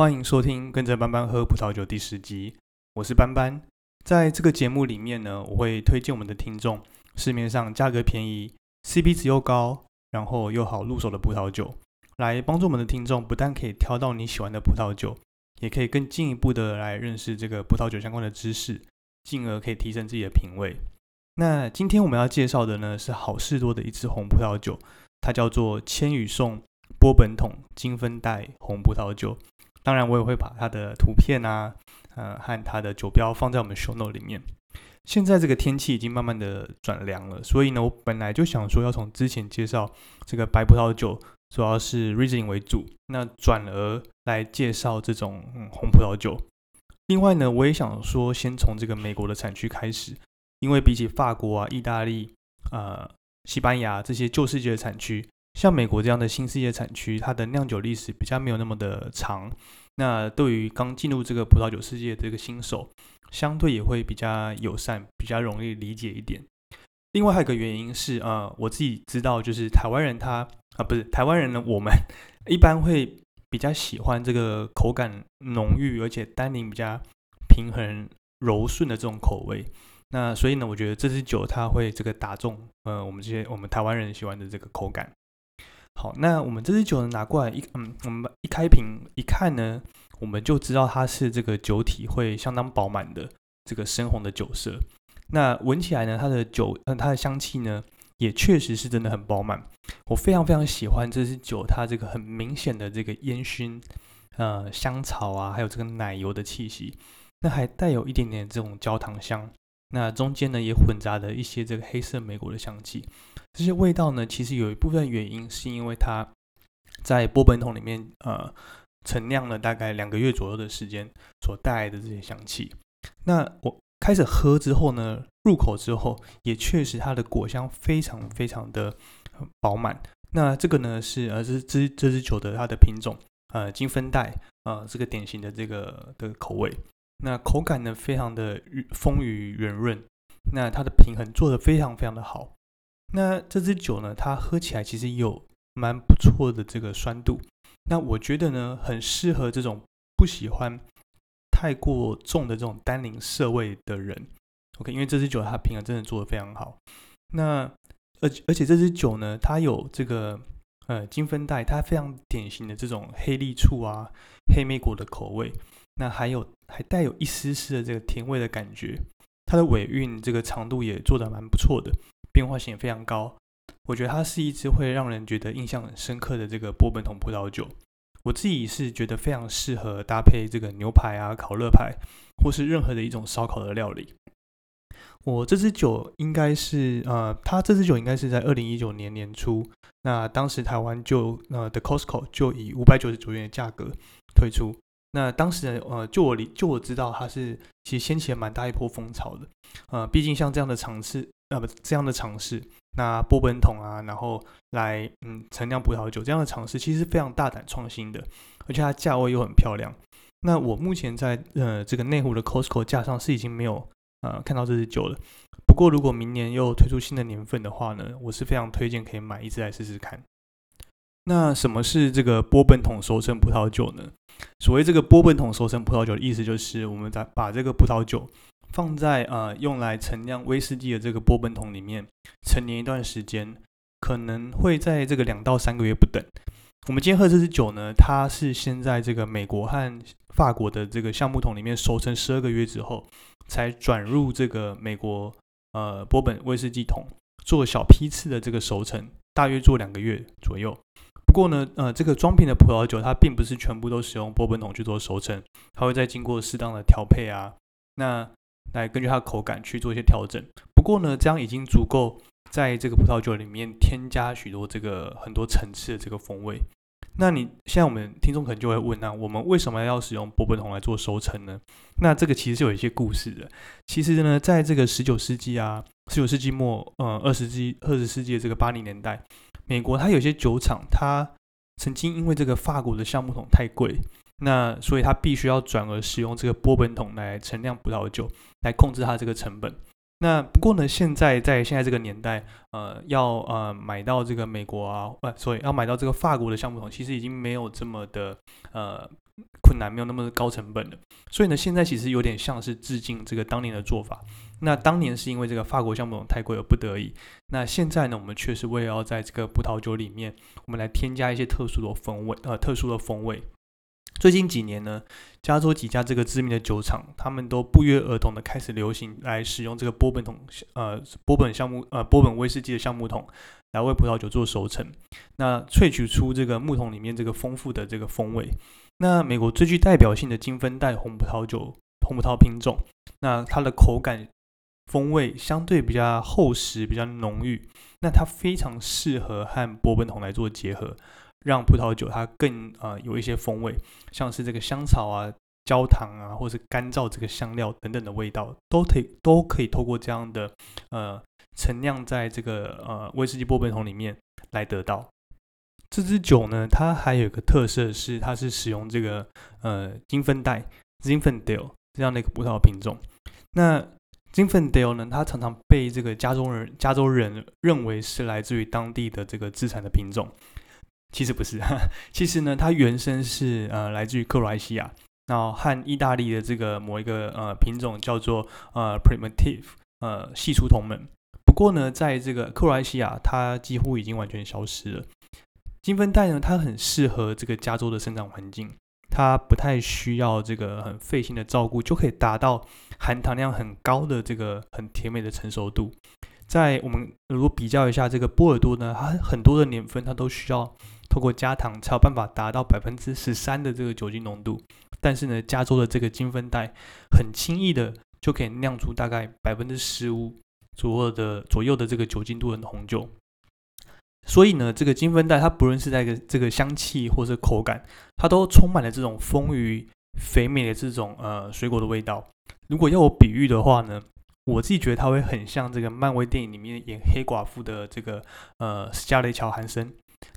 欢迎收听《跟着班班喝葡萄酒》第十集，我是班班。在这个节目里面呢，我会推荐我们的听众市面上价格便宜、CP 值又高，然后又好入手的葡萄酒，来帮助我们的听众不但可以挑到你喜欢的葡萄酒，也可以更进一步的来认识这个葡萄酒相关的知识，进而可以提升自己的品味。那今天我们要介绍的呢，是好事多的一支红葡萄酒，它叫做千羽颂波本桶金分带红葡萄酒。当然，我也会把它的图片啊，呃，和它的酒标放在我们 show note 里面。现在这个天气已经慢慢的转凉了，所以呢，我本来就想说要从之前介绍这个白葡萄酒，主要是 resin 为主，那转而来介绍这种红葡萄酒。另外呢，我也想说先从这个美国的产区开始，因为比起法国啊、意大利、呃、西班牙这些旧世界的产区。像美国这样的新世界产区，它的酿酒历史比较没有那么的长。那对于刚进入这个葡萄酒世界这个新手，相对也会比较友善，比较容易理解一点。另外还有一个原因是，呃，我自己知道，就是台湾人他啊，不是台湾人呢，我们一般会比较喜欢这个口感浓郁，而且单宁比较平衡柔顺的这种口味。那所以呢，我觉得这支酒它会这个打中，呃，我们这些我们台湾人喜欢的这个口感。好，那我们这支酒呢拿过来一嗯，我们一开瓶一看呢，我们就知道它是这个酒体会相当饱满的这个深红的酒色。那闻起来呢，它的酒呃它的香气呢也确实是真的很饱满。我非常非常喜欢这支酒，它这个很明显的这个烟熏，呃香草啊，还有这个奶油的气息，那还带有一点点这种焦糖香。那中间呢也混杂着一些这个黑色莓果的香气。这些味道呢，其实有一部分原因是因为它在波本桶里面呃陈酿了大概两个月左右的时间所带来的这些香气。那我开始喝之后呢，入口之后也确实它的果香非常非常的饱满。那这个呢是呃这支这支酒的它的品种呃金分带呃这个典型的这个的口味。那口感呢非常的丰腴圆润，那它的平衡做的非常非常的好。那这支酒呢，它喝起来其实有蛮不错的这个酸度。那我觉得呢，很适合这种不喜欢太过重的这种单宁涩味的人。OK，因为这支酒它平衡真的做的非常好。那而而且这支酒呢，它有这个呃金分带，它非常典型的这种黑栗醋啊、黑莓果的口味。那还有还带有一丝丝的这个甜味的感觉。它的尾韵这个长度也做的蛮不错的。变化性也非常高，我觉得它是一支会让人觉得印象很深刻的这个波本桶葡萄酒。我自己是觉得非常适合搭配这个牛排啊、烤肉排，或是任何的一种烧烤的料理。我这支酒应该是呃，它这支酒应该是在二零一九年年初，那当时台湾就呃的 Costco 就以五百九十九元的价格推出。那当时呃，就我理就我知道，它是其实掀起了蛮大一波风潮的。呃，毕竟像这样的尝试。呃不，这样的尝试，那波本桶啊，然后来嗯陈酿葡萄酒这样的尝试，其实非常大胆创新的，而且它价位又很漂亮。那我目前在呃这个内湖的 Costco 架上是已经没有呃看到这支酒了。不过如果明年又推出新的年份的话呢，我是非常推荐可以买一支来试试看。那什么是这个波本桶熟成葡萄酒呢？所谓这个波本桶熟成葡萄酒的意思，就是我们在把这个葡萄酒。放在呃用来陈酿威士忌的这个波本桶里面陈年一段时间，可能会在这个两到三个月不等。我们今天喝这支酒呢，它是先在这个美国和法国的这个橡木桶里面熟成十二个月之后，才转入这个美国呃波本威士忌桶做小批次的这个熟成，大约做两个月左右。不过呢，呃，这个装瓶的葡萄酒它并不是全部都使用波本桶去做熟成，它会再经过适当的调配啊，那。来根据它的口感去做一些调整。不过呢，这样已经足够在这个葡萄酒里面添加许多这个很多层次的这个风味。那你现在我们听众可能就会问：那我们为什么要使用波本桶来做收成呢？那这个其实是有一些故事的。其实呢，在这个十九世纪啊，十九世纪末，呃，二十纪二十世纪的这个八零年代，美国它有些酒厂，它曾经因为这个法国的橡木桶太贵。那所以它必须要转而使用这个波本桶来陈酿葡萄酒，来控制它这个成本。那不过呢，现在在现在这个年代，呃，要呃买到这个美国啊，呃，所以要买到这个法国的橡木桶，其实已经没有这么的呃困难，没有那么高成本了。所以呢，现在其实有点像是致敬这个当年的做法。那当年是因为这个法国橡木桶太贵而不得已。那现在呢，我们确实为了要在这个葡萄酒里面，我们来添加一些特殊的风味，呃，特殊的风味。最近几年呢，加州几家这个知名的酒厂，他们都不约而同的开始流行来使用这个波本桶，呃，波本橡木，呃，波本威士忌的橡木桶来为葡萄酒做熟成，那萃取出这个木桶里面这个丰富的这个风味。那美国最具代表性的金分带红葡萄酒，红葡萄品种，那它的口感。风味相对比较厚实，比较浓郁，那它非常适合和波本桶来做结合，让葡萄酒它更呃有一些风味，像是这个香草啊、焦糖啊，或是干燥这个香料等等的味道，都可以都可以透过这样的呃陈酿在这个呃威士忌波本桶里面来得到。这支酒呢，它还有一个特色是，它是使用这个呃金粉黛 （Zinfandel） 这样的一个葡萄品种，那。金粉黛呢，它常常被这个加州人加州人认为是来自于当地的这个自产的品种，其实不是，其实呢，它原生是呃来自于克罗埃西亚，然后和意大利的这个某一个呃品种叫做呃 Primitive 呃系出同门。不过呢，在这个克罗埃西亚，它几乎已经完全消失了。金分带呢，它很适合这个加州的生长环境。它不太需要这个很费心的照顾，就可以达到含糖量很高的这个很甜美的成熟度。在我们如果比较一下这个波尔多呢，它很多的年份它都需要透过加糖才有办法达到百分之十三的这个酒精浓度。但是呢，加州的这个金分带很轻易的就可以酿出大概百分之十五左右的左右的这个酒精度的红酒。所以呢，这个金分带它不论是在个这个香气或是口感，它都充满了这种丰腴肥美的这种呃水果的味道。如果要我比喻的话呢，我自己觉得它会很像这个漫威电影里面演黑寡妇的这个呃斯嘉蕾乔韩森。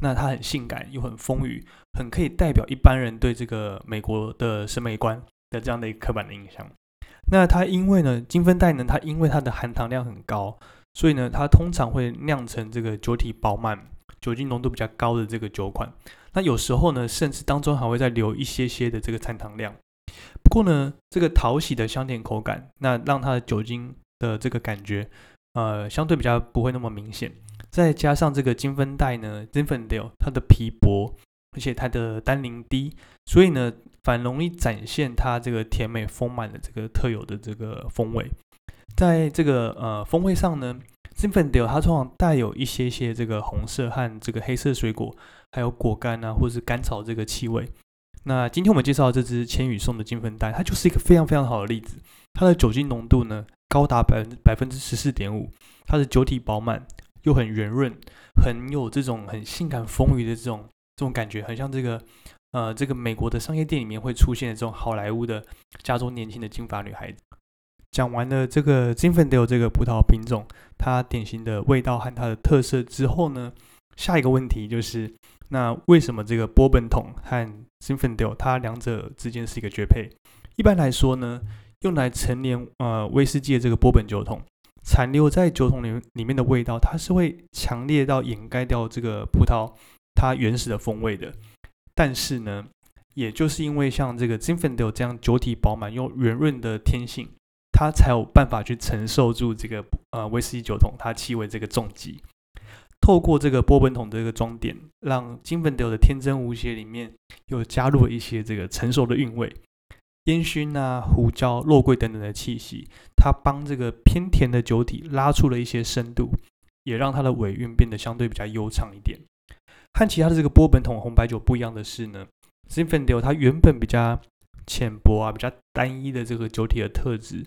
那它很性感又很丰腴，很可以代表一般人对这个美国的审美观的这样的一个刻板的印象。那它因为呢金分带呢，它因为它的含糖量很高。所以呢，它通常会酿成这个酒体饱满、酒精浓度比较高的这个酒款。那有时候呢，甚至当中还会再留一些些的这个残糖量。不过呢，这个讨喜的香甜口感，那让它的酒精的这个感觉，呃，相对比较不会那么明显。再加上这个金分带呢，金粉 l 它的皮薄，而且它的单宁低，所以呢，反容易展现它这个甜美丰满的这个特有的这个风味。在这个呃风味上呢，Zinfandel 它通常带有一些些这个红色和这个黑色水果，还有果干啊，或者是甘草这个气味。那今天我们介绍这支千羽送的金粉带，它就是一个非常非常好的例子。它的酒精浓度呢高达百分百分之十四点五，它的酒体饱满又很圆润，很有这种很性感丰腴的这种这种感觉，很像这个呃这个美国的商业店里面会出现的这种好莱坞的加州年轻的金发女孩子。讲完了这个 z i n f e n d e l 这个葡萄品种，它典型的味道和它的特色之后呢，下一个问题就是，那为什么这个波本桶和 z i n f e n d e l 它两者之间是一个绝配？一般来说呢，用来陈年呃威士忌的这个波本酒桶，残留在酒桶里里面的味道，它是会强烈到掩盖掉这个葡萄它原始的风味的。但是呢，也就是因为像这个金粉 l 这样酒体饱满又圆润的天性。它才有办法去承受住这个呃威士忌酒桶它气味这个重击。透过这个波本桶的这个装点，让金粉德的天真无邪里面又加入了一些这个成熟的韵味，烟熏啊、胡椒、肉桂等等的气息，它帮这个偏甜的酒体拉出了一些深度，也让它的尾韵变得相对比较悠长一点。和其他的这个波本桶红白酒不一样的是呢，，Zinfandel 它原本比较浅薄啊、比较单一的这个酒体的特质。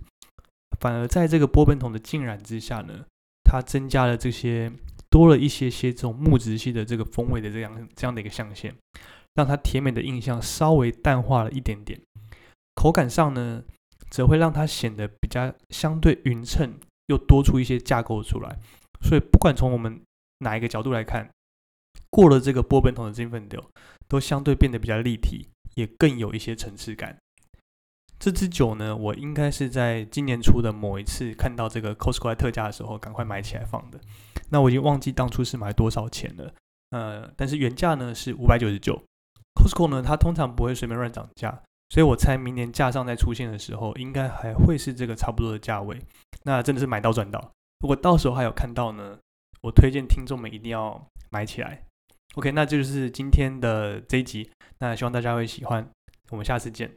反而在这个波本桶的浸染之下呢，它增加了这些多了一些些这种木质系的这个风味的这样这样的一个象限，让它甜美的印象稍微淡化了一点点。口感上呢，则会让它显得比较相对匀称，又多出一些架构出来。所以不管从我们哪一个角度来看，过了这个波本桶的金粉调，都相对变得比较立体，也更有一些层次感。这支酒呢，我应该是在今年初的某一次看到这个 Costco 特价的时候，赶快买起来放的。那我已经忘记当初是买多少钱了，呃，但是原价呢是五百九十九。Costco 呢，它通常不会随便乱涨价，所以我猜明年架上再出现的时候，应该还会是这个差不多的价位。那真的是买到赚到。如果到时候还有看到呢，我推荐听众们一定要买起来。OK，那这就是今天的这一集，那希望大家会喜欢。我们下次见。